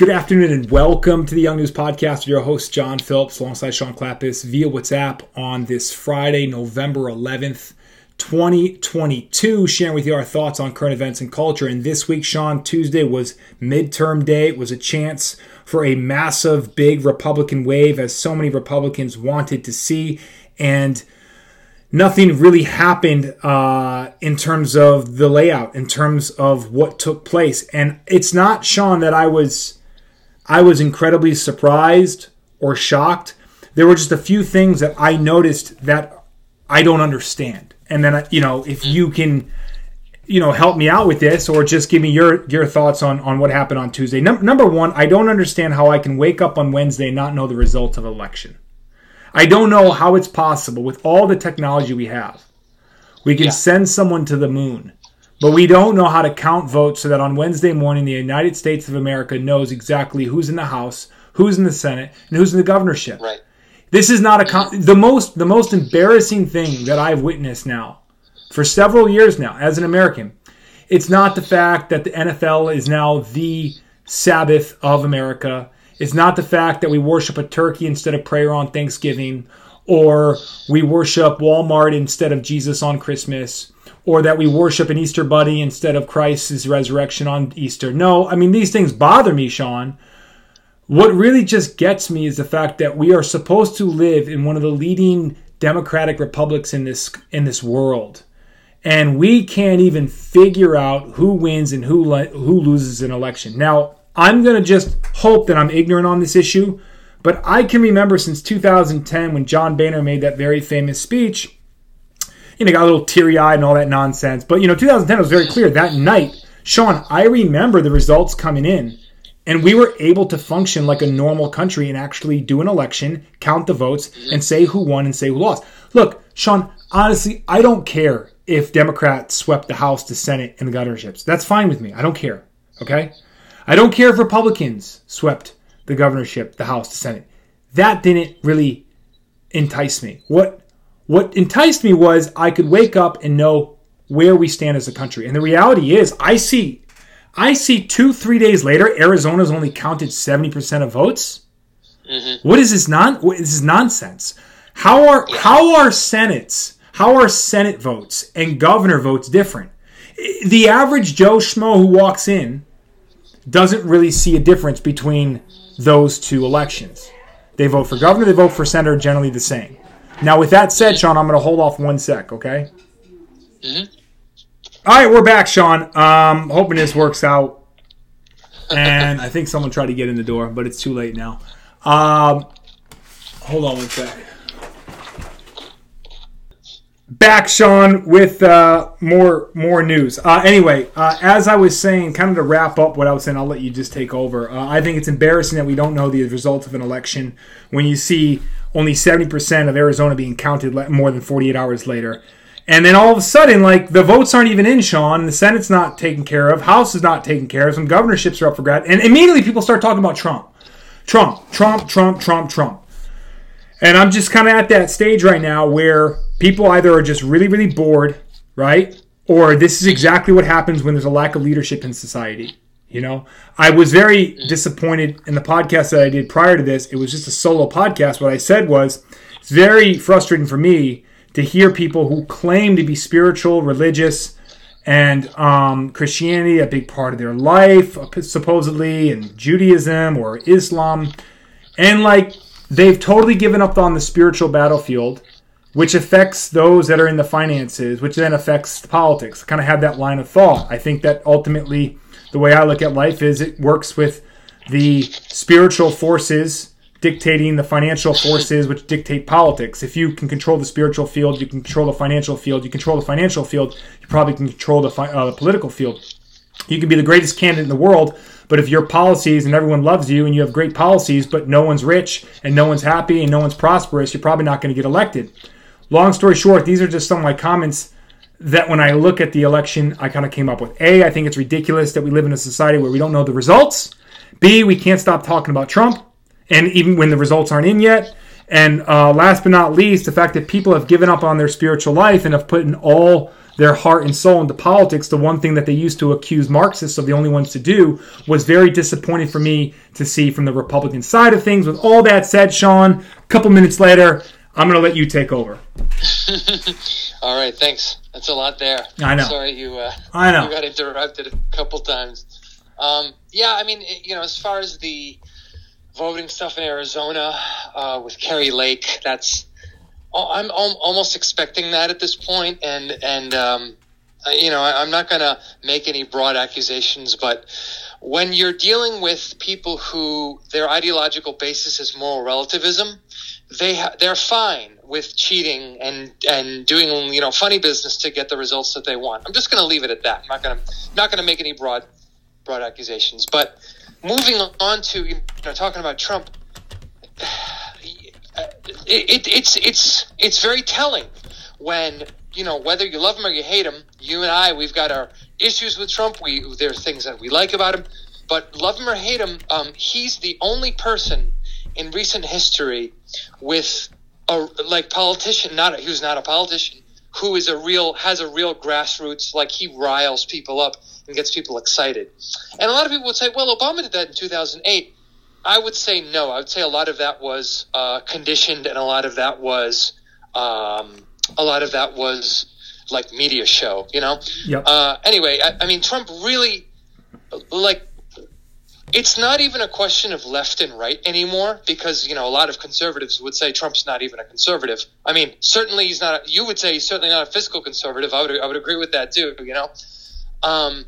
Good afternoon and welcome to the Young News Podcast your host, John Phillips, alongside Sean Clappis via WhatsApp on this Friday, November 11th, 2022, sharing with you our thoughts on current events and culture. And this week, Sean, Tuesday was midterm day. It was a chance for a massive, big Republican wave, as so many Republicans wanted to see. And nothing really happened uh, in terms of the layout, in terms of what took place. And it's not, Sean, that I was I was incredibly surprised or shocked. There were just a few things that I noticed that I don't understand. And then, you know, if you can, you know, help me out with this or just give me your your thoughts on on what happened on Tuesday. Num- number one, I don't understand how I can wake up on Wednesday and not know the results of election. I don't know how it's possible with all the technology we have. We can yeah. send someone to the moon. But we don't know how to count votes so that on Wednesday morning, the United States of America knows exactly who's in the House, who's in the Senate, and who's in the governorship. Right. This is not a con- the most the most embarrassing thing that I've witnessed now for several years now as an American. It's not the fact that the NFL is now the Sabbath of America. It's not the fact that we worship a turkey instead of prayer on Thanksgiving, or we worship Walmart instead of Jesus on Christmas or that we worship an Easter bunny instead of Christ's resurrection on Easter. No, I mean, these things bother me, Sean. What really just gets me is the fact that we are supposed to live in one of the leading democratic republics in this in this world. And we can't even figure out who wins and who who loses an election. Now, I'm going to just hope that I'm ignorant on this issue, but I can remember since 2010 when John Boehner made that very famous speech you know, got a little teary eyed and all that nonsense. But, you know, 2010 was very clear. That night, Sean, I remember the results coming in, and we were able to function like a normal country and actually do an election, count the votes, and say who won and say who lost. Look, Sean, honestly, I don't care if Democrats swept the House, the Senate, and the governorships. That's fine with me. I don't care. Okay? I don't care if Republicans swept the governorship, the House, the Senate. That didn't really entice me. What what enticed me was I could wake up and know where we stand as a country. And the reality is, I see, I see two, three days later, Arizona's only counted seventy percent of votes. Mm-hmm. What is this non? This is nonsense. How are how are senates? How are Senate votes and governor votes different? The average Joe Schmo who walks in doesn't really see a difference between those two elections. They vote for governor, they vote for senator, generally the same. Now, with that said, Sean, I'm going to hold off one sec, okay? Mm-hmm. All right, we're back, Sean. Um, hoping this works out. And I think someone tried to get in the door, but it's too late now. Um, hold on one sec. Back, Sean, with uh, more more news. Uh, anyway, uh, as I was saying, kind of to wrap up what I was saying, I'll let you just take over. Uh, I think it's embarrassing that we don't know the results of an election when you see only 70% of Arizona being counted more than 48 hours later. And then all of a sudden, like the votes aren't even in, Sean. The Senate's not taken care of. House is not taken care of. Some governorships are up for grabs. And immediately people start talking about Trump. Trump, Trump, Trump, Trump, Trump. And I'm just kind of at that stage right now where people either are just really, really bored, right? Or this is exactly what happens when there's a lack of leadership in society. You know, I was very disappointed in the podcast that I did prior to this. It was just a solo podcast. What I said was, it's very frustrating for me to hear people who claim to be spiritual, religious, and um, Christianity a big part of their life, supposedly, and Judaism or Islam, and like they've totally given up on the spiritual battlefield, which affects those that are in the finances, which then affects the politics. kind of have that line of thought. I think that ultimately the way I look at life is it works with the spiritual forces dictating the financial forces which dictate politics. If you can control the spiritual field, you can control the financial field. You control the financial field, you probably can control the, uh, the political field. You can be the greatest candidate in the world, but if your policies and everyone loves you and you have great policies, but no one's rich and no one's happy and no one's prosperous, you're probably not going to get elected. Long story short, these are just some of my comments that when I look at the election, I kind of came up with. A, I think it's ridiculous that we live in a society where we don't know the results. B, we can't stop talking about Trump, and even when the results aren't in yet. And uh, last but not least, the fact that people have given up on their spiritual life and have put in all their heart and soul into politics, the one thing that they used to accuse Marxists of the only ones to do was very disappointing for me to see from the Republican side of things. With all that said, Sean, a couple minutes later, I'm going to let you take over. all right, thanks. That's a lot there. I know. Sorry you. Uh, I know. You got interrupted a couple times. Um, yeah, I mean, you know, as far as the voting stuff in Arizona uh, with Kari Lake, that's I'm almost expecting that at this point, and and um, you know, I'm not going to make any broad accusations, but when you're dealing with people who their ideological basis is moral relativism, they ha- they're fine with cheating and and doing you know funny business to get the results that they want. I'm just going to leave it at that. I'm not going to not going to make any broad broad accusations. But moving on to you know talking about Trump, it, it, it's it's it's very telling when you know whether you love him or you hate him. You and I, we've got our issues with Trump. We there are things that we like about him, but love him or hate him, um, he's the only person in recent history with a like politician, not a, who's not a politician, who is a real has a real grassroots like he riles people up and gets people excited. And a lot of people would say, well, Obama did that in 2008. I would say no. I would say a lot of that was uh, conditioned, and a lot of that was um, a lot of that was like media show. You know. Yep. Uh, anyway, I, I mean, Trump really like it's not even a question of left and right anymore because you know a lot of conservatives would say Trump's not even a conservative. I mean, certainly he's not. You would say he's certainly not a fiscal conservative. I would I would agree with that too. You know, um,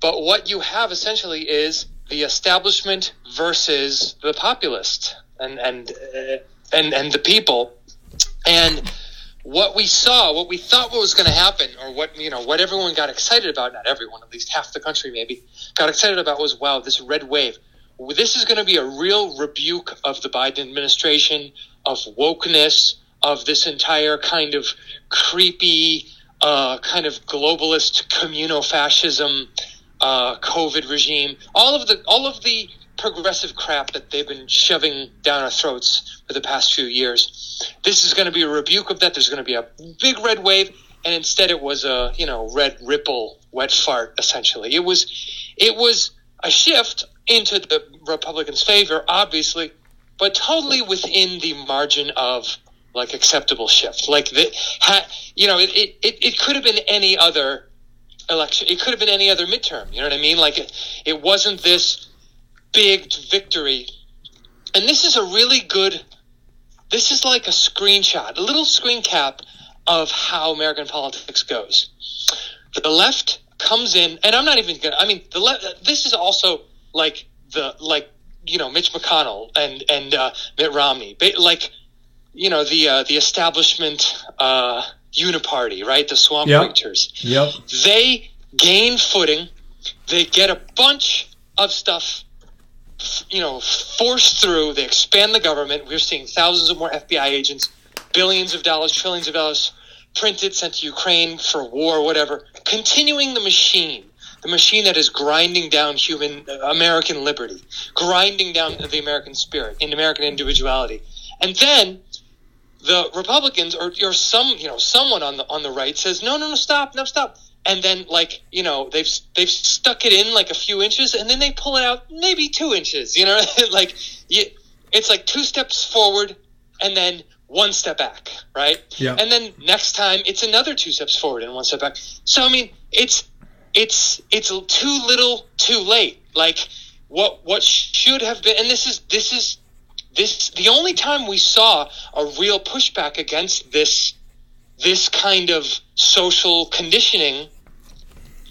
but what you have essentially is the establishment versus the populist and and uh, and and the people and what we saw, what we thought what was going to happen, or what you know, what everyone got excited about—not everyone, at least half the country maybe got excited about was, wow, this red wave. This is going to be a real rebuke of the Biden administration, of wokeness, of this entire kind of creepy, uh, kind of globalist communofascism, uh, COVID regime. All of the all of the progressive crap that they've been shoving down our throats for the past few years. This is going to be a rebuke of that. There's going to be a big red wave, and instead it was a you know red ripple, wet fart. Essentially, it was it was a shift into the Republicans' favor, obviously, but totally within the margin of like acceptable shift. Like the, ha, you know, it, it, it could have been any other election. It could have been any other midterm. You know what I mean? Like it, it wasn't this big victory. And this is a really good. This is like a screenshot, a little screen cap of how American politics goes. The left comes in, and I'm not even gonna. I mean, the left. This is also like the like you know Mitch McConnell and and uh, Mitt Romney, like you know the uh, the establishment uh, uniparty, right? The swamp yep. preachers. Yep. They gain footing. They get a bunch of stuff, you know, forced through. They expand the government. We're seeing thousands of more FBI agents, billions of dollars, trillions of dollars printed, sent to Ukraine for war, whatever. Continuing the machine the machine that is grinding down human uh, American liberty, grinding down the American spirit and American individuality. And then the Republicans or, or some you know someone on the on the right says no no no stop no stop and then like you know they've they've stuck it in like a few inches and then they pull it out maybe two inches you know? Like you, it's like two steps forward and then one step back right? Yeah. And then next time it's another two steps forward and one step back. So i mean it's it's it's too little too late. Like what what should have been and this is this is this the only time we saw a real pushback against this this kind of social conditioning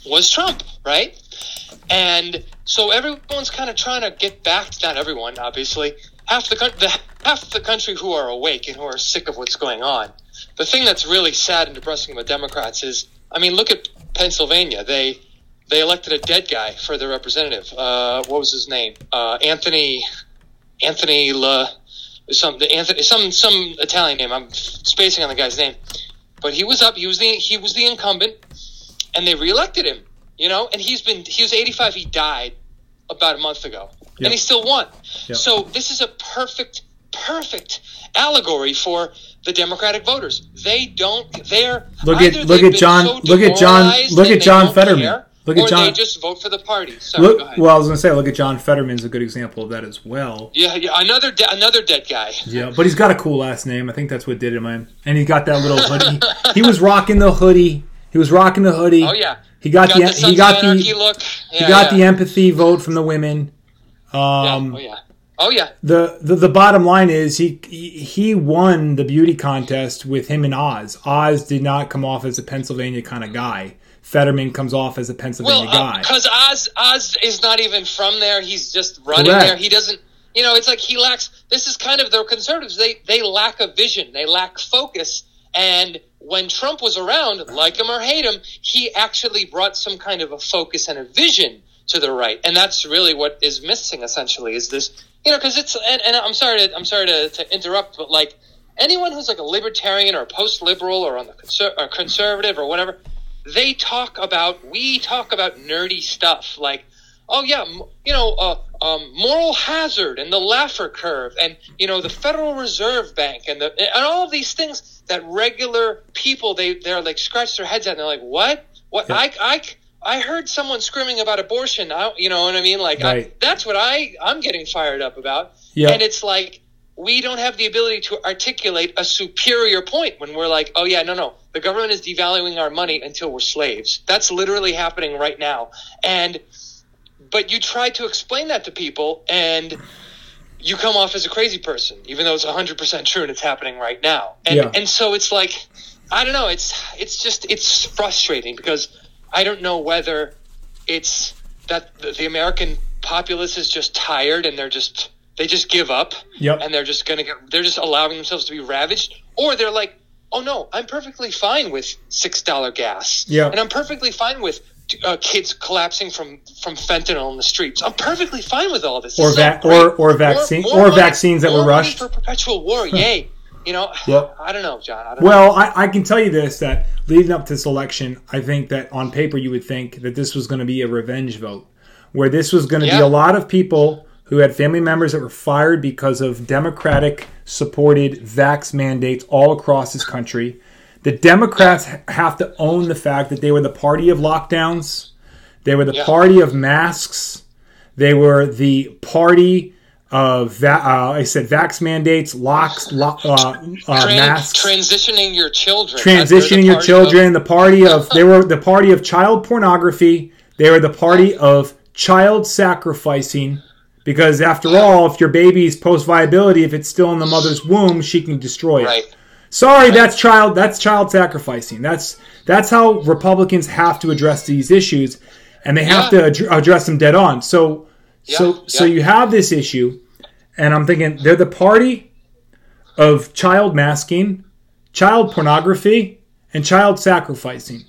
was Trump, right? And so everyone's kind of trying to get back to not everyone, obviously. Half the, the half the country who are awake and who are sick of what's going on. The thing that's really sad and depressing about Democrats is, I mean, look at Pennsylvania. They they elected a dead guy for their representative. Uh, what was his name? Uh, Anthony Anthony La, some Anthony some some Italian name. I'm spacing on the guy's name, but he was up. He was the he was the incumbent, and they reelected him. You know, and he's been he was 85. He died about a month ago, yep. and he still won. Yep. So this is a perfect perfect allegory for the Democratic voters. They don't. They're Look at look at John so look at John look at John Fetterman. care, Look at or John they just vote for the party. Sorry, go look ahead. well I was gonna say look at John Fetterman's a good example of that as well. yeah, yeah, another de- another dead guy. Yeah, but he's got a cool last name. I think that's what did him in. And he got that little hoodie. he was rocking the hoodie. He was rocking the hoodie. Oh yeah, He got, got the, the he got the look. he got yeah. the empathy vote from the women. Um, yeah. Oh yeah. Oh yeah. the, the the bottom line is he he won the beauty contest with him and Oz. Oz did not come off as a Pennsylvania kind of guy. Fetterman comes off as a Pennsylvania Well, guy. because Oz Oz is not even from there. He's just running Correct. there. He doesn't. You know, it's like he lacks. This is kind of their conservatives. They they lack a vision. They lack focus. And when Trump was around, like him or hate him, he actually brought some kind of a focus and a vision to the right. And that's really what is missing. Essentially, is this. You know, because it's and, and I'm sorry to I'm sorry to, to interrupt, but like anyone who's like a libertarian or a post-liberal or on the conser- or conservative or whatever, they talk about we talk about nerdy stuff like oh yeah you know uh, um, moral hazard and the Laffer curve and you know the Federal Reserve Bank and the and all of these things that regular people they they're like scratch their heads at and they're like what what Yeah. I I I heard someone screaming about abortion. I, you know what I mean? Like I, that's what I I'm getting fired up about. Yeah. And it's like we don't have the ability to articulate a superior point when we're like, oh yeah, no, no, the government is devaluing our money until we're slaves. That's literally happening right now. And but you try to explain that to people and you come off as a crazy person, even though it's 100% true and it's happening right now. And, Yeah. and so it's like, I don't know, it's, it's just, it's frustrating because I don't know whether it's that the, American populace is just tired and they're just, they just give up Yep. and they're just going to get, they're just allowing themselves to be ravaged or they're like, oh no, I'm perfectly fine with $6 gas. Yeah. And I'm perfectly fine with uh, kids collapsing from, from fentanyl in the streets. I'm perfectly fine with all this. Or This va- great. or- or vaccine- or money- vaccines that were rushed. for perpetual war. Yay! You know, Yep. I don't know, John. I don't Well, I, I can tell you this that leading up to this election, I think that on paper you would think that this was going to be a revenge vote, where this was going to be a lot of people who had family members that were fired because of Democratic supported vax mandates all across this country. The Democrats have to own the fact that they were the party of lockdowns, they were the Yeah. party of masks, they were the party of va- uh, I said vax mandates, locks, lo- uh, uh, masks transitioning your children. Transitioning your children the party of they were the party of child pornography they were the party of child sacrificing because after all if your baby's post viability if it's still in the mother's womb she can destroy it right. Sorry that's child that's child sacrificing that's that's how republicans have to address these issues and they have Yeah. to ad- address them dead on so so Yeah, so you have this issue and i'm thinking they're the party of child masking child pornography, and child sacrificing.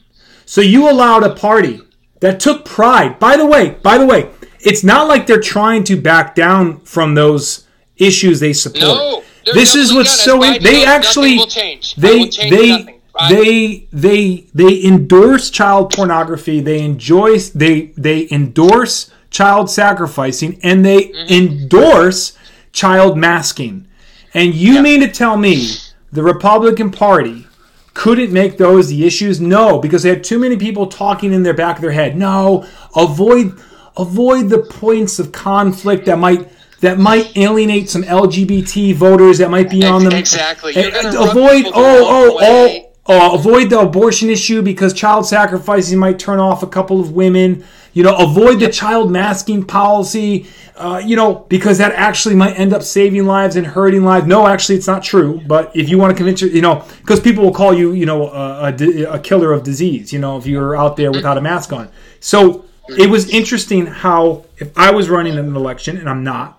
So you allowed a party that took pride. By the way, by the way, it's not like they're trying to back down from those issues they support. No, this is what's so. In, they knows, actually will change. they change they they they they endorse child pornography. They enjoy they they endorse child sacrificing and they Mm-hmm. endorse child masking. And you mean to tell me the Republican Party couldn't make those the issues? No, because they had too many people talking in their back of their head. No, avoid avoid the points of conflict that might that might alienate some LGBT voters that might be on them. Exactly. You're And- gonna and rub avoid the oh oh oh uh, avoid the abortion issue because child sacrificing might turn off a couple of women. You know, avoid the child masking policy. Uh, you know, because that actually might end up saving lives and hurting lives. No, actually, it's not true. But if you want to convince you, you know, because people will call you, you know, a, a a killer of disease. You know, if you're out there without a mask on. So it was interesting how if I was running an election and I'm not,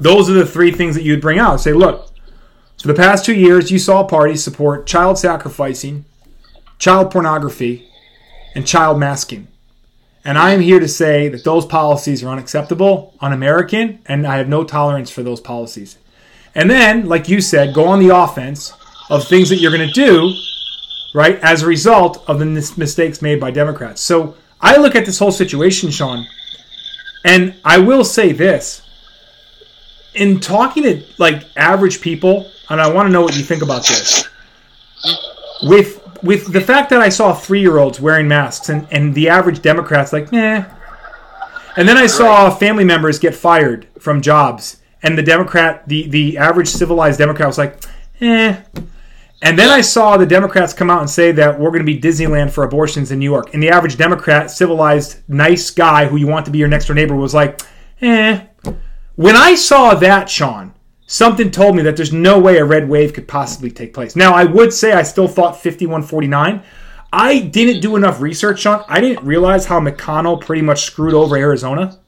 those are the three things that you'd bring out. Say, look, for the past two years, you saw parties support child sacrificing, child pornography, and child masking. And I am here to say that those policies are unacceptable, un American, and I have no tolerance for those policies. And then, like you said, go on the offense of things that you're going to do, right, as a result of the mis- mistakes made by Democrats. So I look at this whole situation, Sean, and I will say this in talking to like average people, and I want to know what you think about this. With with the fact that I saw three year olds wearing masks and, and the average Democrats like, nah. And then I saw family members get fired from jobs, and the Democrat, the, the average civilized Democrat was like, eh. And then I saw the Democrats come out and say that we're going to be Disneyland for abortions in New York. And the average Democrat, civilized, nice guy who you want to be your next door neighbor was like, eh. When I saw that, Sean, something told me that there's no way a red wave could possibly take place. Now, I would say I still thought 5149. I didn't do enough research, Sean. I didn't realize how McConnell pretty much screwed over Arizona.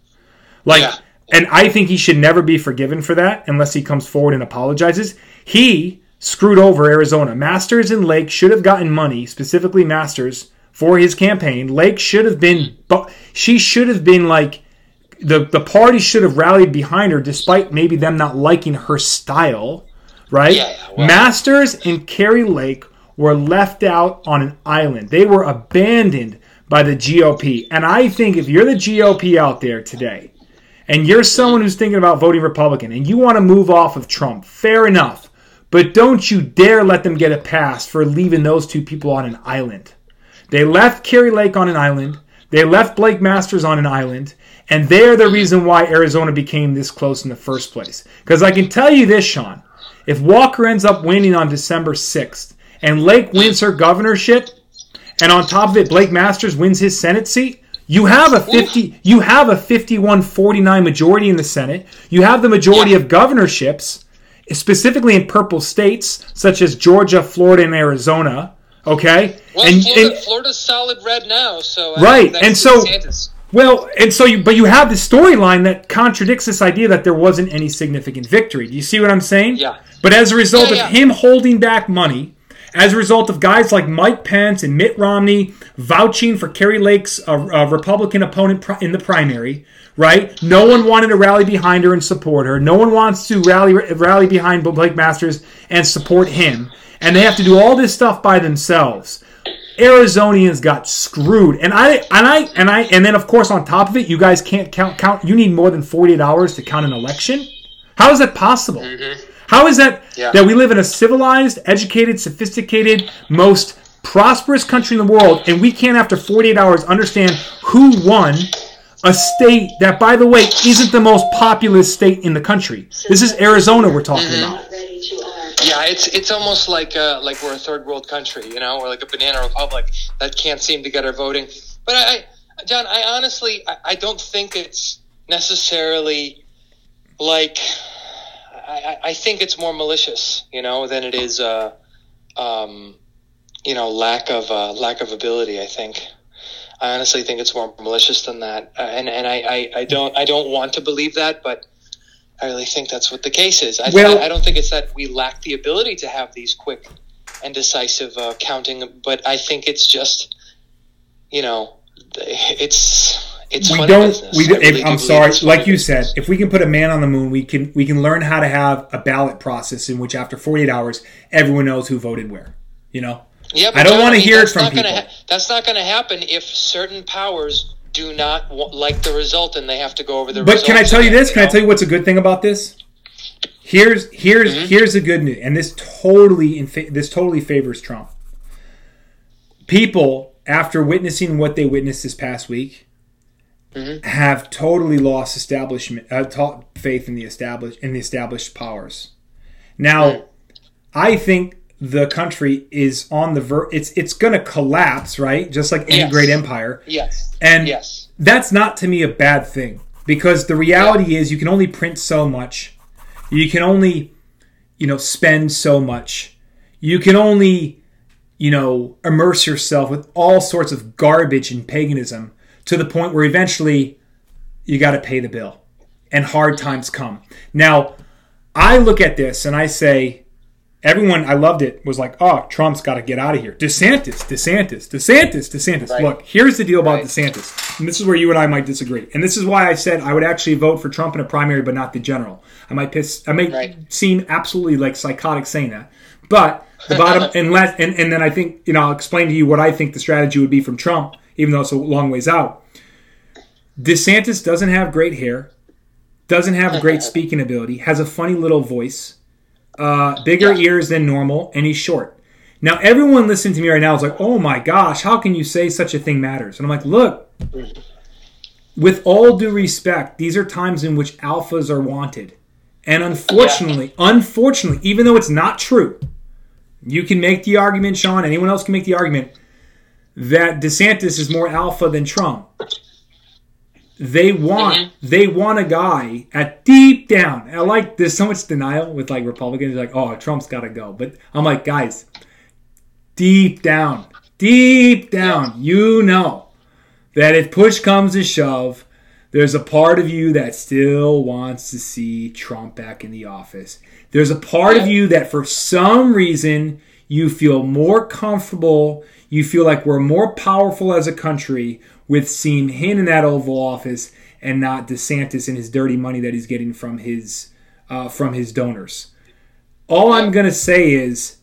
Like, Yeah. and I think he should never be forgiven for that unless he comes forward and apologizes. He screwed over Arizona. Masters and Lake should have gotten money, specifically Masters, for his campaign. Lake should have been, but she should have been like, the, the party should have rallied behind her despite maybe them not liking her style, right? Yeah, well- Masters and Kari Lake were left out on an island. They were abandoned by the GOP. And I think if you're the GOP out there today, and you're someone who's thinking about voting Republican and you want to move off of Trump, fair enough. But don't you dare let them get a pass for leaving those two people on an island. They left Kari Lake on an island. They left Blake Masters on an island. And they're the reason why Arizona became this close in the first place. Because I can tell you this, Sean. If Walker ends up winning on December 6th and Lake wins her governorship, and on top of it, Blake Masters wins his Senate seat, you have a 50 you have a 51-49 majority in the Senate. You have the majority Yeah. of governorships, specifically in purple states such as Georgia, Florida, and Arizona. Okay? Well, and, Florida, and- Florida's solid red now, so I Right, and so- DeSantis. Well, and so you, but you have the storyline that contradicts this idea that there wasn't any significant victory. Do you see what I'm saying? Yeah. But as a result Yeah, yeah. of him holding back money, as a result of guys like Mike Pence and Mitt Romney vouching for Kari Lake's uh, uh, Republican opponent pri- in the primary, right? No one wanted to rally behind her and support her. No one wants to rally rally behind Blake Masters and support him. And they have to do all this stuff by themselves. Arizonians got screwed, and I and I and I and then of course on top of it, you guys can't count count. You need more than forty eight hours to count an election. How is that possible? Mm-hmm. How is that Yeah. that we live in a civilized, educated, sophisticated, most prosperous country in the world, and we can't after forty eight hours understand who won a state that, by the way, isn't the most populous state in the country. This is Arizona we're talking mm-hmm. about. Yeah, it's it's almost like uh, like we're a third world country, you know, or like a banana republic that can't seem to get our voting. But I, I John, I honestly, I, I don't think it's necessarily like. I, I- I think it's more malicious, you know, than it is, uh, um, you know, lack of uh, lack of ability. I think. I honestly think it's more malicious than that, uh, and and I, I, I don't I don't want to believe that, but I really think that's what the case is. I, Well- I, I don't think it's that we lack the ability to have these quick and decisive uh, counting, but I think it's just, you know, it's it's we don't we I do, really if, i'm sorry like you business. said if we can put a man on the moon we can we can learn how to have a ballot process in which after 48 hours everyone knows who voted where you know Yeah, I don't John, wanna mean, hear it from people. Ha- that's not going to happen if certain powers do not wa- like the result and they have to go over the. but can i tell you this can i tell you what's a good thing about this here's here's Mm-hmm. here's the good news and this totally in this totally favors trump people after witnessing what they witnessed this past week Mm-hmm. have totally lost establishment uh, faith in the established in the established powers now I think the country is on the ver it's it's going to collapse, right? Just like any Yes. great empire. Yes. And yes. that's not to me a bad thing because the reality is you can only print so much. You can only you know spend so much. You can only you know immerse yourself with all sorts of garbage and paganism to the point where eventually you got to pay the bill and hard times come. Now, I look at this and I say everyone I loved it was like, "Oh, Trump's got to get out of here." DeSantis, DeSantis, DeSantis, DeSantis. Right. Look, here's the deal about Right. DeSantis. And this is where you and I might disagree. And this is why I said I would actually vote for Trump in a primary but not the general. I might piss I may Right. seem absolutely like psychotic saying that. But the bottom and let and, and then I think, you know, I'll explain to you what I think the strategy would be from Trump, even though it's a long ways out. DeSantis doesn't have great hair. doesn't have a great speaking ability, has a funny little voice, uh, bigger Yeah. ears than normal, and he's short. Now, everyone listening to me right now is like, oh my gosh, how can you say such a thing matters? And I'm like, look, with all due respect, these are times in which alphas are wanted. And unfortunately, unfortunately, even though it's not true, you can make the argument, Sean, anyone else can make the argument that DeSantis is more alpha than Trump. They want they want a guy at deep down. I like there's so much denial with like Republicans like, oh, Trump's gotta go. But I'm like, guys, deep down, deep down, you know that if push comes to shove, there's a part of you that still wants to see Trump back in the office. There's a part of you that for some reason you feel more comfortable, you feel like we're more powerful as a country with seeing him in that Oval Office and not DeSantis and his dirty money that he's getting from his uh, from his donors. All I'm gonna say is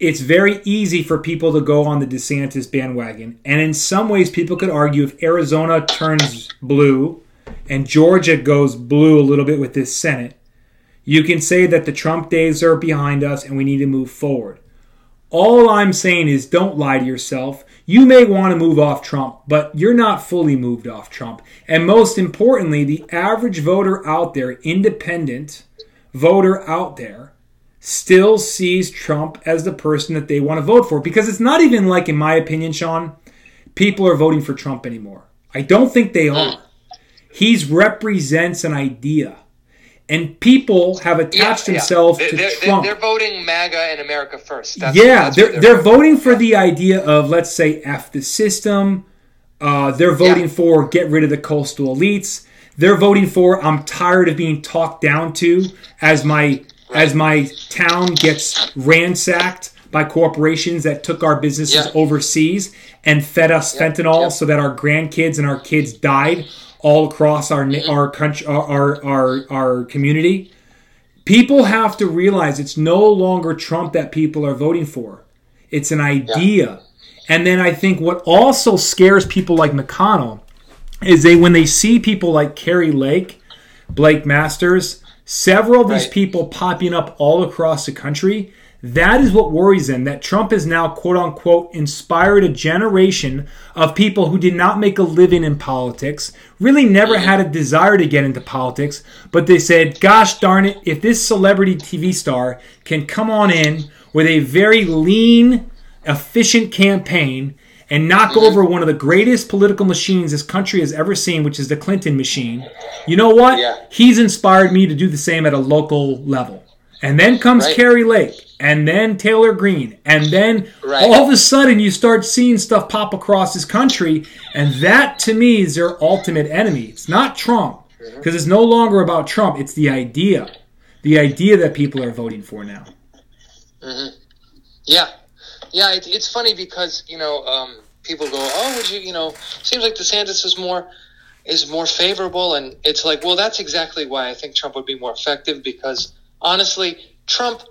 it's very easy for people to go on the DeSantis bandwagon. And in some ways, people could argue if Arizona turns blue and Georgia goes blue a little bit with this Senate, you can say that the Trump days are behind us and we need to move forward. All I'm saying is don't lie to yourself. You may want to move off Trump, but you're not fully moved off Trump. And most importantly, the average voter out there, independent voter out there, still sees Trump as the person that they want to vote for. Because it's not even like, in my opinion, Sean, people are voting for Trump anymore. I don't think they are. He's represents an idea. And people have attached themselves They're, to they're, Trump. they're voting MAGA and America first. That's, yeah, they're, what they're voting for the idea of, let's say, F the system. Uh, they're voting Yeah. for get rid of the coastal elites. They're voting for I'm tired of being talked down to as my as my town gets ransacked by corporations that took our businesses Yeah. overseas and fed us fentanyl yeah. so that our grandkids and our kids died all across our Mm-hmm. our country our, our our community. People have to realize it's no longer Trump that people are voting for. It's an idea. And then I think what also scares people like McConnell is they when they see people like Kari Lake, Blake Masters, several of these Right. people popping up all across the country, that is what worries them. That Trump has now, quote unquote, inspired a generation of people who did not make a living in politics, really never had a desire to get into politics, but they said, gosh darn it, if this celebrity TV star can come on in with a very lean, efficient campaign and knock mm-hmm. over one of the greatest political machines this country has ever seen, which is the Clinton machine, you know what? Yeah. He's inspired me to do the same at a local level. And then comes Right. Kari Lake, and then Taylor Greene, and then Right. all of a sudden you start seeing stuff pop across this country, and that to me is their ultimate enemy. It's not Trump, Mm-hmm. because it's no longer about Trump. It's the idea, the idea that people are voting for now. Yeah, yeah. It, it's funny because you know um, people go, "Oh, would you?" You know, seems like DeSantis is more is more favorable, and it's like, well, that's exactly why I think Trump would be more effective because honestly, Trump,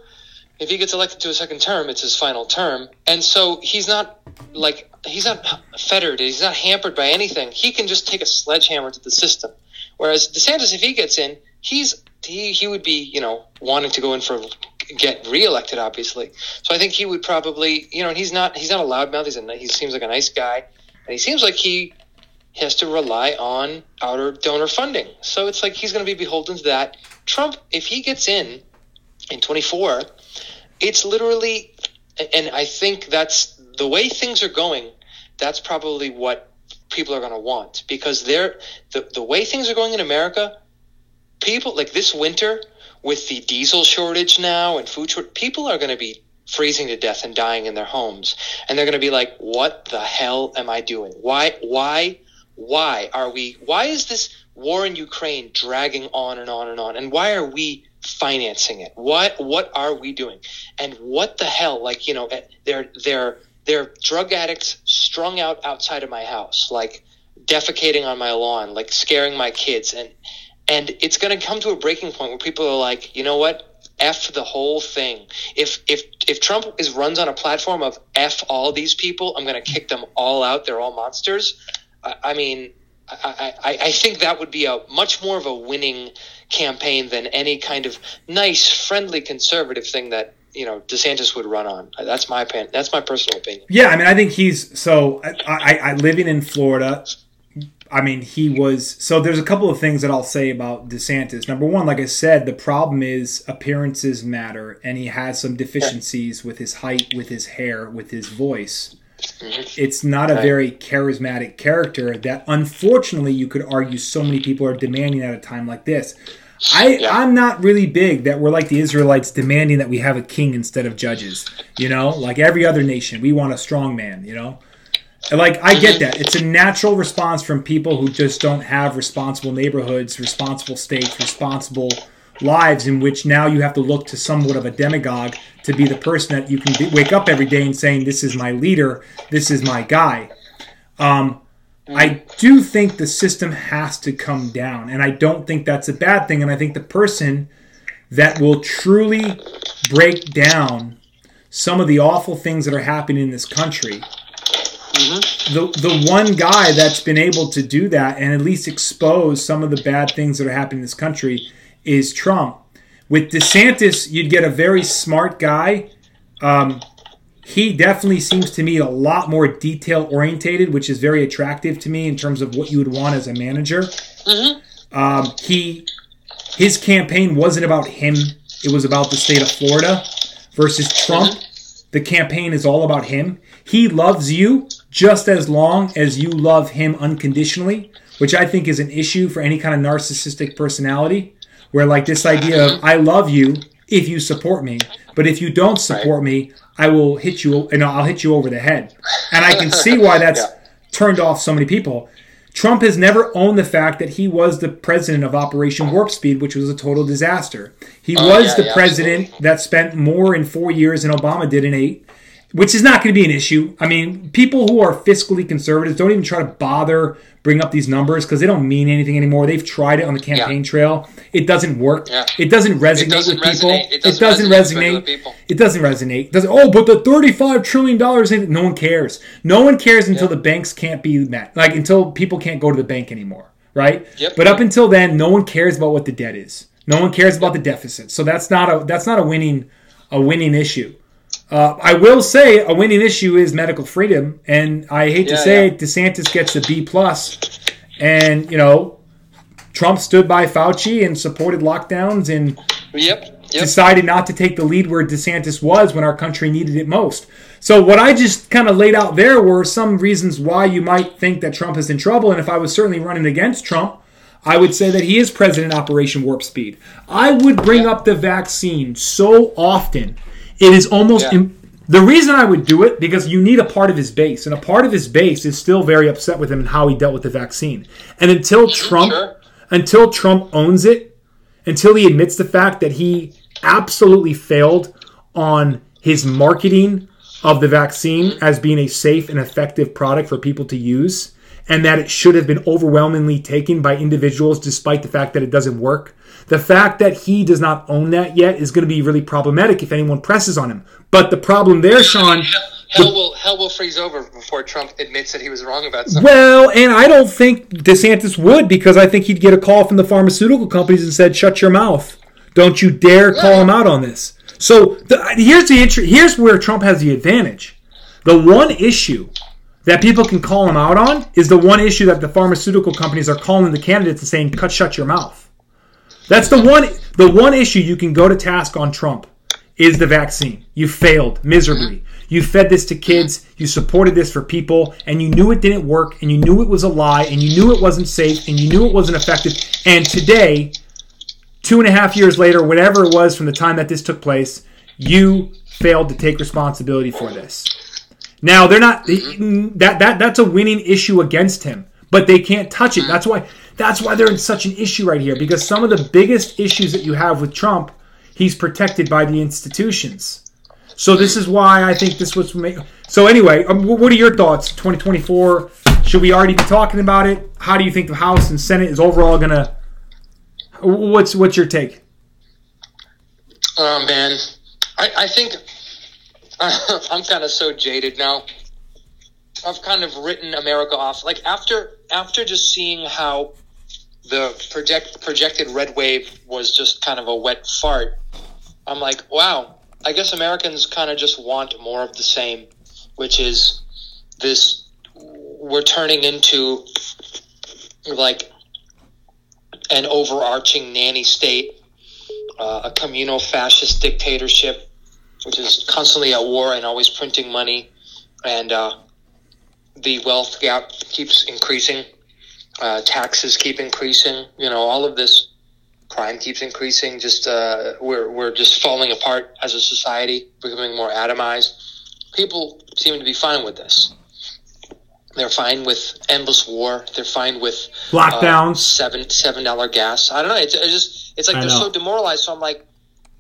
if he gets elected to a second term, it's his final term, and so he's not like he's not fettered, he's not hampered by anything. He can just take a sledgehammer to the system. Whereas DeSantis, if he gets in, he's he he would be you know wanting to go in for get reelected, obviously. So I think he would probably you know and he's not he's not a loudmouth. He's a he seems like a nice guy, and he seems like he has to rely on outer donor funding. So it's like he's going to be beholden to that. Trump, if he gets in in 24, it's literally, and I think that's the way things are going. That's probably what people are going to want because they're the the way things are going in America. People like this winter with the diesel shortage now and food short, people are going to be freezing to death and dying in their homes, and they're going to be like, "What the hell am I doing? Why? Why? Why are we? Why is this war in Ukraine dragging on and on and on? And why are we financing it? What what are we doing? And what the hell? Like you know, eh, they're they're they're drug addicts strung out outside of my house, like defecating on my lawn, like scaring my kids, and and it's going to come to a breaking point where people are like, you know what? F the whole thing. If if if Trump is runs on a platform of F all these people, I'm going to kick them all out. They're all monsters. I, I mean, I, I, I think that would be a much more of a winning campaign than any kind of nice, friendly conservative thing that you know DeSantis would run on. That's my opinion. That's my personal opinion. Yeah, I mean, I think he's so. I, I, I living in Florida. I mean, he was so. There's a couple of things that I'll say about DeSantis. Number one, like I said, the problem is appearances matter, and he has some deficiencies with his height, with his hair, with his voice. Mm-hmm. It's not a very charismatic character that, unfortunately, you could argue so many people are demanding at a time like this. I, Yeah. I'm not really big that we're like the Israelites demanding that we have a king instead of judges. You know, like every other nation, we want a strong man, you know? Like, I get that. It's a natural response from people who just don't have responsible neighborhoods, responsible states, responsible lives in which now you have to look to somewhat of a demagogue to be the person that you can be, wake up every day and saying, This is my leader, this is my guy. Um, I do think the system has to come down, and I don't think that's a bad thing. And I think the person that will truly break down some of the awful things that are happening in this country, the the one guy that's been able to do that and at least expose some of the bad things that are happening in this country is Trump. With DeSantis, you'd get a very smart guy. Um, he definitely seems to me a lot more detail orientated, which is very attractive to me in terms of what you would want as a manager. Mm-hmm. Um, he his campaign wasn't about him; it was about the state of Florida. Versus Trump, mm-hmm. the campaign is all about him. He loves you just as long as you love him unconditionally, which I think is an issue for any kind of narcissistic personality. Where like this idea of mm-hmm. I love you if you support me, but if you don't support me, I will hit you and I'll hit you over the head. And I can see why that's Yeah. turned off so many people. Trump has never owned the fact that he was the president of Operation Warp Speed, which was a total disaster. He oh, was Oh, yeah, the yeah, president that spent more in four years than Obama did in eight, which is not going to be an issue. I mean, people who are fiscally conservatives don't even try to bother bring up these numbers because they don't mean anything anymore. They've tried it on the campaign trail. It doesn't work. Yeah. It doesn't resonate doesn't with people. It doesn't it doesn't resonate resonate. It doesn't resonate. It doesn't. Oh, but the thirty-five trillion dollars. No one cares. No one cares until the banks can't be met. Like until people can't go to the bank anymore, right? Yep. But up until then, no one cares about what the debt is. No one cares about the deficit. So that's not a that's not a winning a winning issue. Uh, I will say a winning issue is medical freedom, and I hate to say yeah. it, DeSantis gets a B plus, and you know, Trump stood by Fauci and supported lockdowns and Yep. Yep. decided not to take the lead where DeSantis was when our country needed it most. So what I just kind of laid out there were some reasons why you might think that Trump is in trouble, and if I was certainly running against Trump, I would say that he is president Operation Warp Speed. I would bring up the vaccine so often. It is almost Yeah. im- the reason I would do it because you need a part of his base, and a part of his base is still very upset with him and how he dealt with the vaccine. And until Trump, Sure. until Trump owns it, until he admits the fact that he absolutely failed on his marketing of the vaccine as being a safe and effective product for people to use, and that it should have been overwhelmingly taken by individuals despite the fact that it doesn't work. The fact that he does not own that yet is going to be really problematic if anyone presses on him. But the problem there, Sean, Hell will hell will freeze over before Trump admits that he was wrong about something. Well, and I don't think DeSantis would because I think he'd get a call from the pharmaceutical companies and said, "Shut your mouth! Don't you dare call him out on this." So the, here's the here's where Trump has the advantage. The one issue that people can call him out on is the one issue that the pharmaceutical companies are calling the candidates and saying, "Cut, shut your mouth." That's the one the one issue you can go to task on Trump is the vaccine. You failed miserably. Mm-hmm. You fed this to kids, mm-hmm. you supported this for people, and you knew it didn't work, and you knew it was a lie, and you knew it wasn't safe, and you knew it wasn't effective. And today, two and a half years later, whatever it was from the time that this took place, you failed to take responsibility for this. Now they're not that that that's a winning issue against him, but they can't touch it. Mm-hmm. That's why that's why they're in such an issue right here because some of the biggest issues that you have with Trump, he's protected by the institutions. So this is why I think this was make. So anyway, um, what are your thoughts? 2024. Should we already be talking about it? How do you think the House and Senate is overall gonna? What's what's your take? Oh man, I, I think I'm kind of so jaded now. I've kind of written America off. Like after after just seeing how the project projected red wave was just kind of a wet fart. I'm like, wow. I guess Americans kind of just want more of the same, which is this. We're turning into like an overarching nanny state, uh, a communal fascist dictatorship, which is constantly at war and always printing money, and uh, the wealth gap keeps increasing, uh, taxes keep increasing. You know, all of this crime keeps increasing. Just uh, we're we're just falling apart as a society, becoming more atomized. People seem to be fine with this. They're fine with endless war. They're fine with lockdowns, uh, seven seven dollar gas. I don't know. It's, it's just it's like I they're know. so demoralized. So I'm like,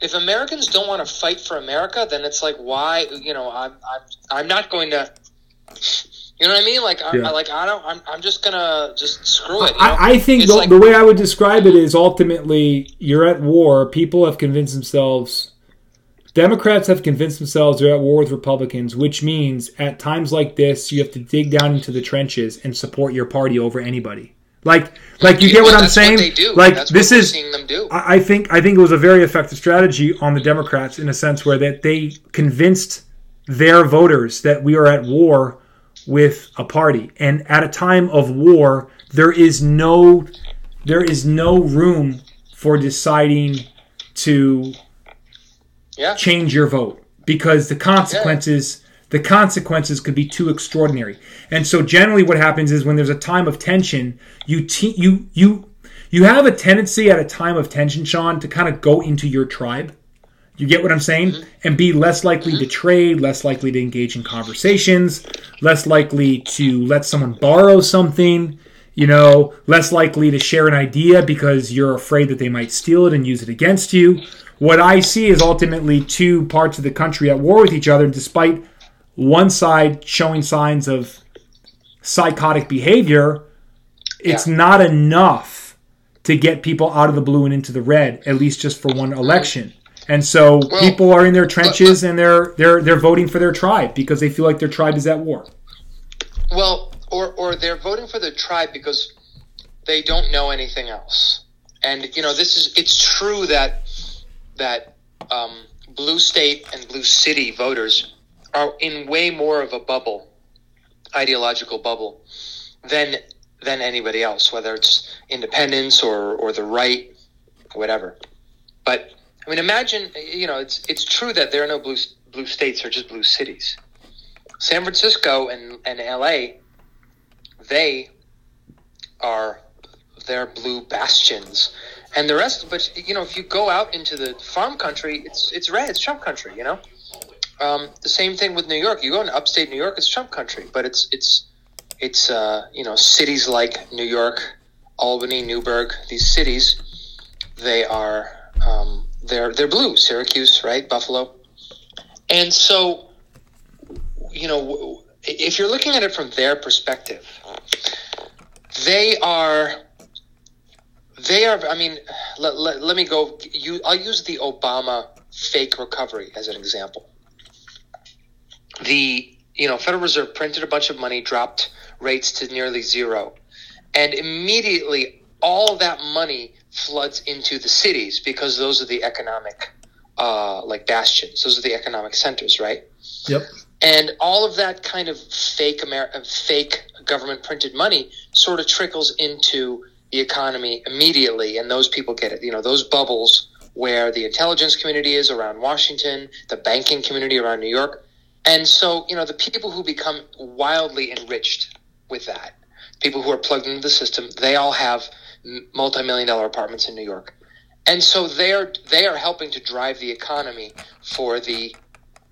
if Americans don't want to fight for America, then it's like why you know I'm I'm I'm not going to you know what I mean? Like, I, yeah. I like I don't. I'm, I'm just gonna just screw it. You know? I, I, think the, like, the way I would describe it is ultimately you're at war. People have convinced themselves. Democrats have convinced themselves they're at war with Republicans, which means at times like this, you have to dig down into the trenches and support your party over anybody. Like, like you get what I'm saying? What like that's this is. I, I think I think it was a very effective strategy on the Democrats in a sense where that they convinced their voters that we are at war with a party. And at a time of war, there is no there is no room for deciding to yeah. change your vote because the consequences yeah. the consequences could be too extraordinary. And so generally what happens is when there's a time of tension, you te- you you you have a tendency at a time of tension, Sean, to kind of go into your tribe you get what I'm saying? Mm-hmm. And be less likely to trade, less likely to engage in conversations, less likely to let someone borrow something, you know, less likely to share an idea because you're afraid that they might steal it and use it against you. What I see is ultimately two parts of the country at war with each other, despite one side showing signs of psychotic behavior, it's yeah. not enough to get people out of the blue and into the red, at least just for one election. And so well, people are in their trenches but, but, and they're they're they're voting for their tribe because they feel like their tribe is at war. Well, or or they're voting for their tribe because they don't know anything else. And you know, this is it's true that that um, blue state and blue city voters are in way more of a bubble, ideological bubble, than than anybody else, whether it's independents or or the right, whatever. But I mean, imagine you know it's it's true that there are no blue blue states or just blue cities. San Francisco and and L.A. They are their blue bastions, and the rest. But you know, if you go out into the farm country, it's it's red. It's Trump country. You know, um, the same thing with New York. You go into upstate New York, it's Trump country, but it's it's it's uh, you know cities like New York, Albany, Newburgh. These cities, they are. Um, they're they're blue. Syracuse, right? Buffalo, and so you know if you're looking at it from their perspective, they are they are. I mean, let, let, let me go. You, I'll use the Obama fake recovery as an example. The you know Federal Reserve printed a bunch of money, dropped rates to nearly zero, and immediately all that money floods into the cities because those are the economic uh, like bastions. Those are the economic centers, right? Yep. And all of that kind of fake Amer- uh, fake government printed money sort of trickles into the economy immediately, and those people get it. You know, those bubbles where the intelligence community is around Washington, the banking community around New York, and so you know the people who become wildly enriched with that, people who are plugged into the system, they all have multi-million dollar apartments in New York. And so they're they are helping to drive the economy for the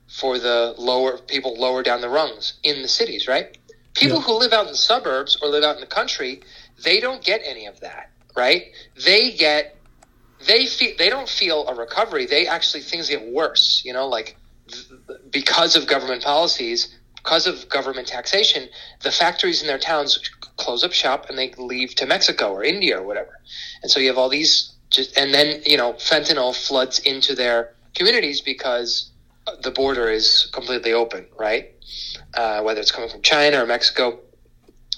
for the lower people lower down the rungs in the cities, right? People yeah. who live out in the suburbs or live out in the country, they don't get any of that, right? They get they feel they don't feel a recovery. They actually things get worse, you know, like because of government policies, because of government taxation, the factories in their towns close up shop and they leave to Mexico or India or whatever. And so you have all these just, and then, you know, fentanyl floods into their communities because the border is completely open, right? Uh, whether it's coming from China or Mexico.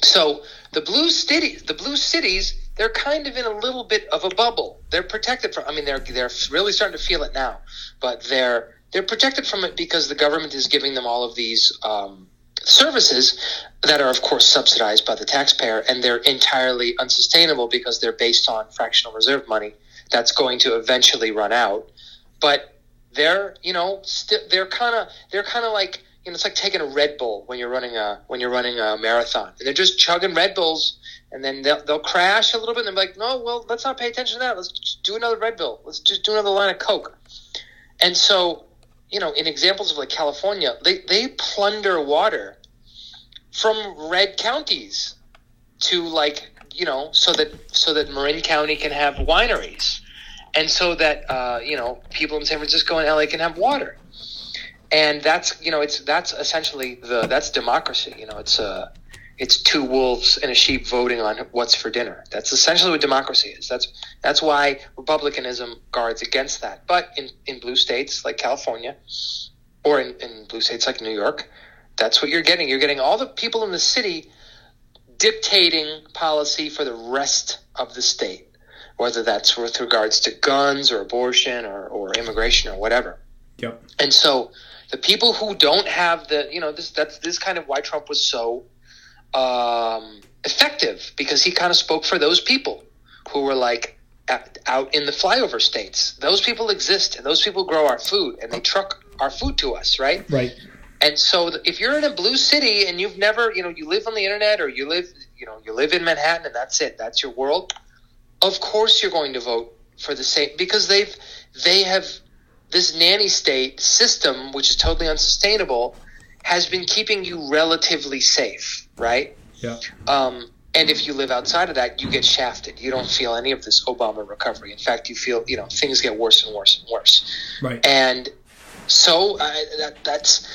So the blue cities, the blue cities, they're kind of in a little bit of a bubble. They're protected from. I mean, they're they're really starting to feel it now, but they're they're protected from it because the government is giving them all of these um, services that are, of course, subsidized by the taxpayer, and they're entirely unsustainable because they're based on fractional reserve money that's going to eventually run out. But they're, you know, st- they're kind of they're kind of like you know, it's like taking a Red Bull when you're running a when you're running a marathon, and they're just chugging Red Bulls, and then they'll, they'll crash a little bit, and they're like, no, well, let's not pay attention to that. Let's do another Red Bull. Let's just do another line of Coke. And so, you know, in examples of like California, they they plunder water from red counties to like you know so that so that Marin County can have wineries, and so that uh, you know people in San Francisco and LA can have water. And that's you know it's that's essentially the that's democracy you know it's uh it's two wolves and a sheep voting on what's for dinner. That's essentially what democracy is. That's that's why republicanism guards against that. But in in blue states like california or in, in blue states like new york that's what you're getting. You're getting all the people in the city dictating policy for the rest of the state whether that's with regards to guns or abortion or, or immigration or whatever. Yep. and so the people who don't have the you know this that's this kind of why Trump was so um, effective because he kind of spoke for those people who were like at, out in the flyover states. Those people exist and those people grow our food and they truck our food to us, right? Right. And so if you're in a blue city and you've never, you know, you live on the internet or you live, you know, you live in Manhattan and that's it, that's your world. Of course you're going to vote for the same because they've they have this nanny state system, which is totally unsustainable, has been keeping you relatively safe, right? Yeah. Um, and if you live outside of that, you get shafted. You don't feel any of this Obama recovery. In fact, you feel you know things get worse and worse and worse. Right. And so uh, that, that's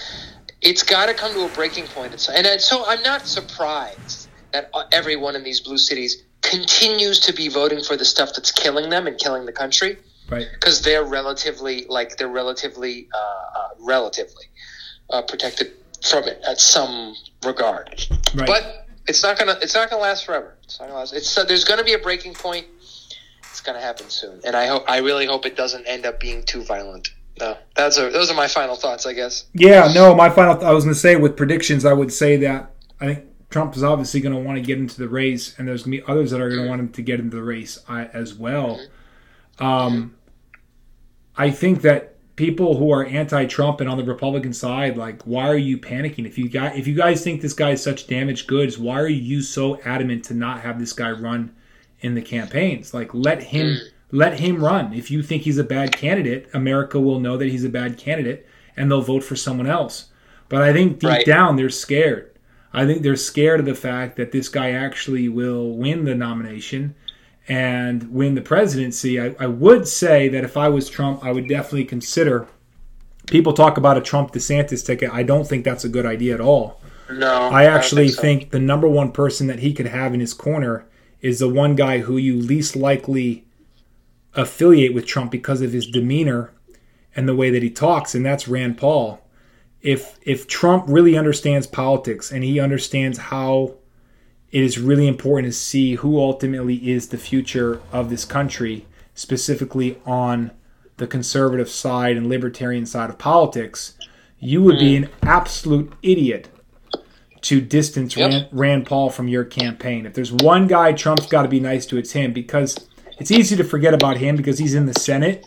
it's got to come to a breaking point. It's, and so I'm not surprised that uh, everyone in these blue cities continues to be voting for the stuff that's killing them and killing the country Right. because they're relatively like they're relatively uh, uh, relatively uh, protected from it at some regard. Right. But it's not gonna it's not gonna last forever. It's not gonna last. It's uh, there's gonna be a breaking point. It's gonna happen soon, and I hope I really hope it doesn't end up being too violent. No, that's a, those are my final thoughts, I guess. Yeah, no, my final. I was going to say with predictions, I would say that I think Trump is obviously going to want to get into the race, and there's going to be others that are going to want him to get into the race I, as well. Um, I think that people who are anti-Trump and on the Republican side, like, why are you panicking? If you got, if you guys think this guy is such damaged goods, why are you so adamant to not have this guy run in the campaigns? Like, let him. Mm. Let him run. If you think he's a bad candidate, America will know that he's a bad candidate and they'll vote for someone else. But I think deep Right. down they're scared. I think they're scared of the fact that this guy actually will win the nomination and win the presidency. I, I would say that if I was Trump, I would definitely consider. People talk about a Trump DeSantis ticket. I don't think that's a good idea at all. No, I actually don't think, so. the number one person that he could have in his corner is the one guy who you least likely affiliate with Trump because of his demeanor and the way that he talks, and that's Rand Paul. If if Trump really understands politics and he understands how it is really important to see who ultimately is the future of this country, specifically on the conservative side and libertarian side of politics, you would be mm. an absolute idiot to distance Yep. Rand, Rand Paul from your campaign. If there's one guy Trump's got to be nice to, it's him because it's easy to forget about him because he's in the Senate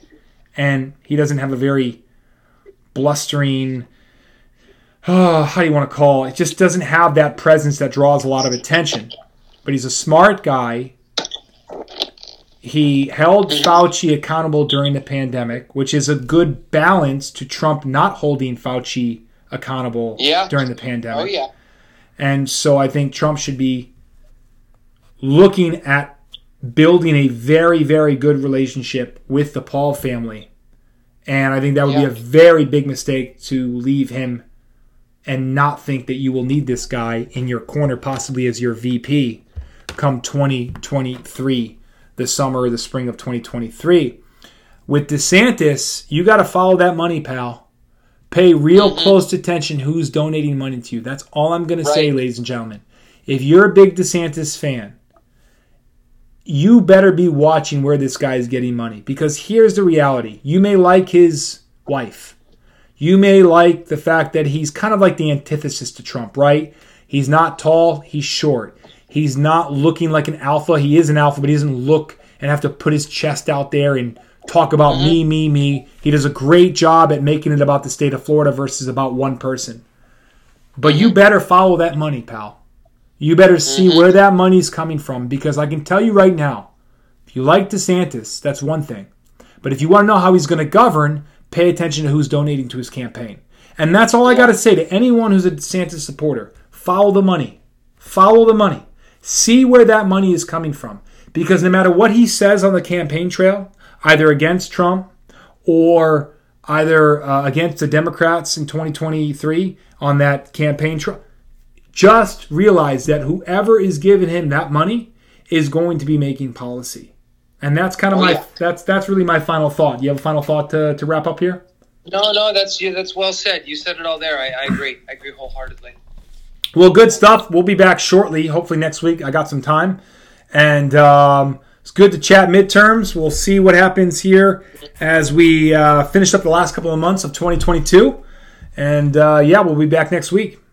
and he doesn't have a very blustering. Uh, how do you want to call it? It just doesn't have that presence that draws a lot of attention. But he's a smart guy. He held Fauci accountable during the pandemic, which is a good balance to Trump not holding Fauci accountable Yeah. during the pandemic. Oh yeah, And so I think Trump should be looking at building a very, very good relationship with the Paul family. And I think that would be a very big mistake to leave him and not think that you will need this guy in your corner, possibly as your VP, come 2023, the summer or the spring of 2023. With DeSantis, you got to follow that money, pal. Pay real close attention who's donating money to you. That's all I'm going to say, ladies and gentlemen. If you're a big DeSantis fan, you better be watching where this guy is getting money because here's the reality. You may like his wife. You may like the fact that he's kind of like the antithesis to Trump, right? He's not tall, he's short. He's not looking like an alpha. He is an alpha, but he doesn't look and have to put his chest out there and talk about mm-hmm. me, me, me. He does a great job at making it about the state of Florida versus about one person. But you mm-hmm. better follow that money, pal. You better see mm-hmm. where that money's coming from because I can tell you right now, if you like DeSantis, that's one thing. But if you want to know how he's going to govern, pay attention to who's donating to his campaign. And that's all I got to say to anyone who's a DeSantis supporter. Follow the money. Follow the money. See where that money is coming from. Because no matter what he says on the campaign trail, either against Trump or either uh, against the Democrats in 2023 on that campaign trail, just realize that whoever is giving him that money is going to be making policy. And that's kind of Oh, my yeah. that's that's really my final thought. You have a final thought to, to wrap up here? No, no, that's yeah, that's well said. You said it all there. I, I agree. I agree wholeheartedly. Well, good stuff. We'll be back shortly, hopefully next week. I got some time. And um, it's good to chat midterms. We'll see what happens here as we uh, finish up the last couple of months of 2022. And uh, yeah, we'll be back next week.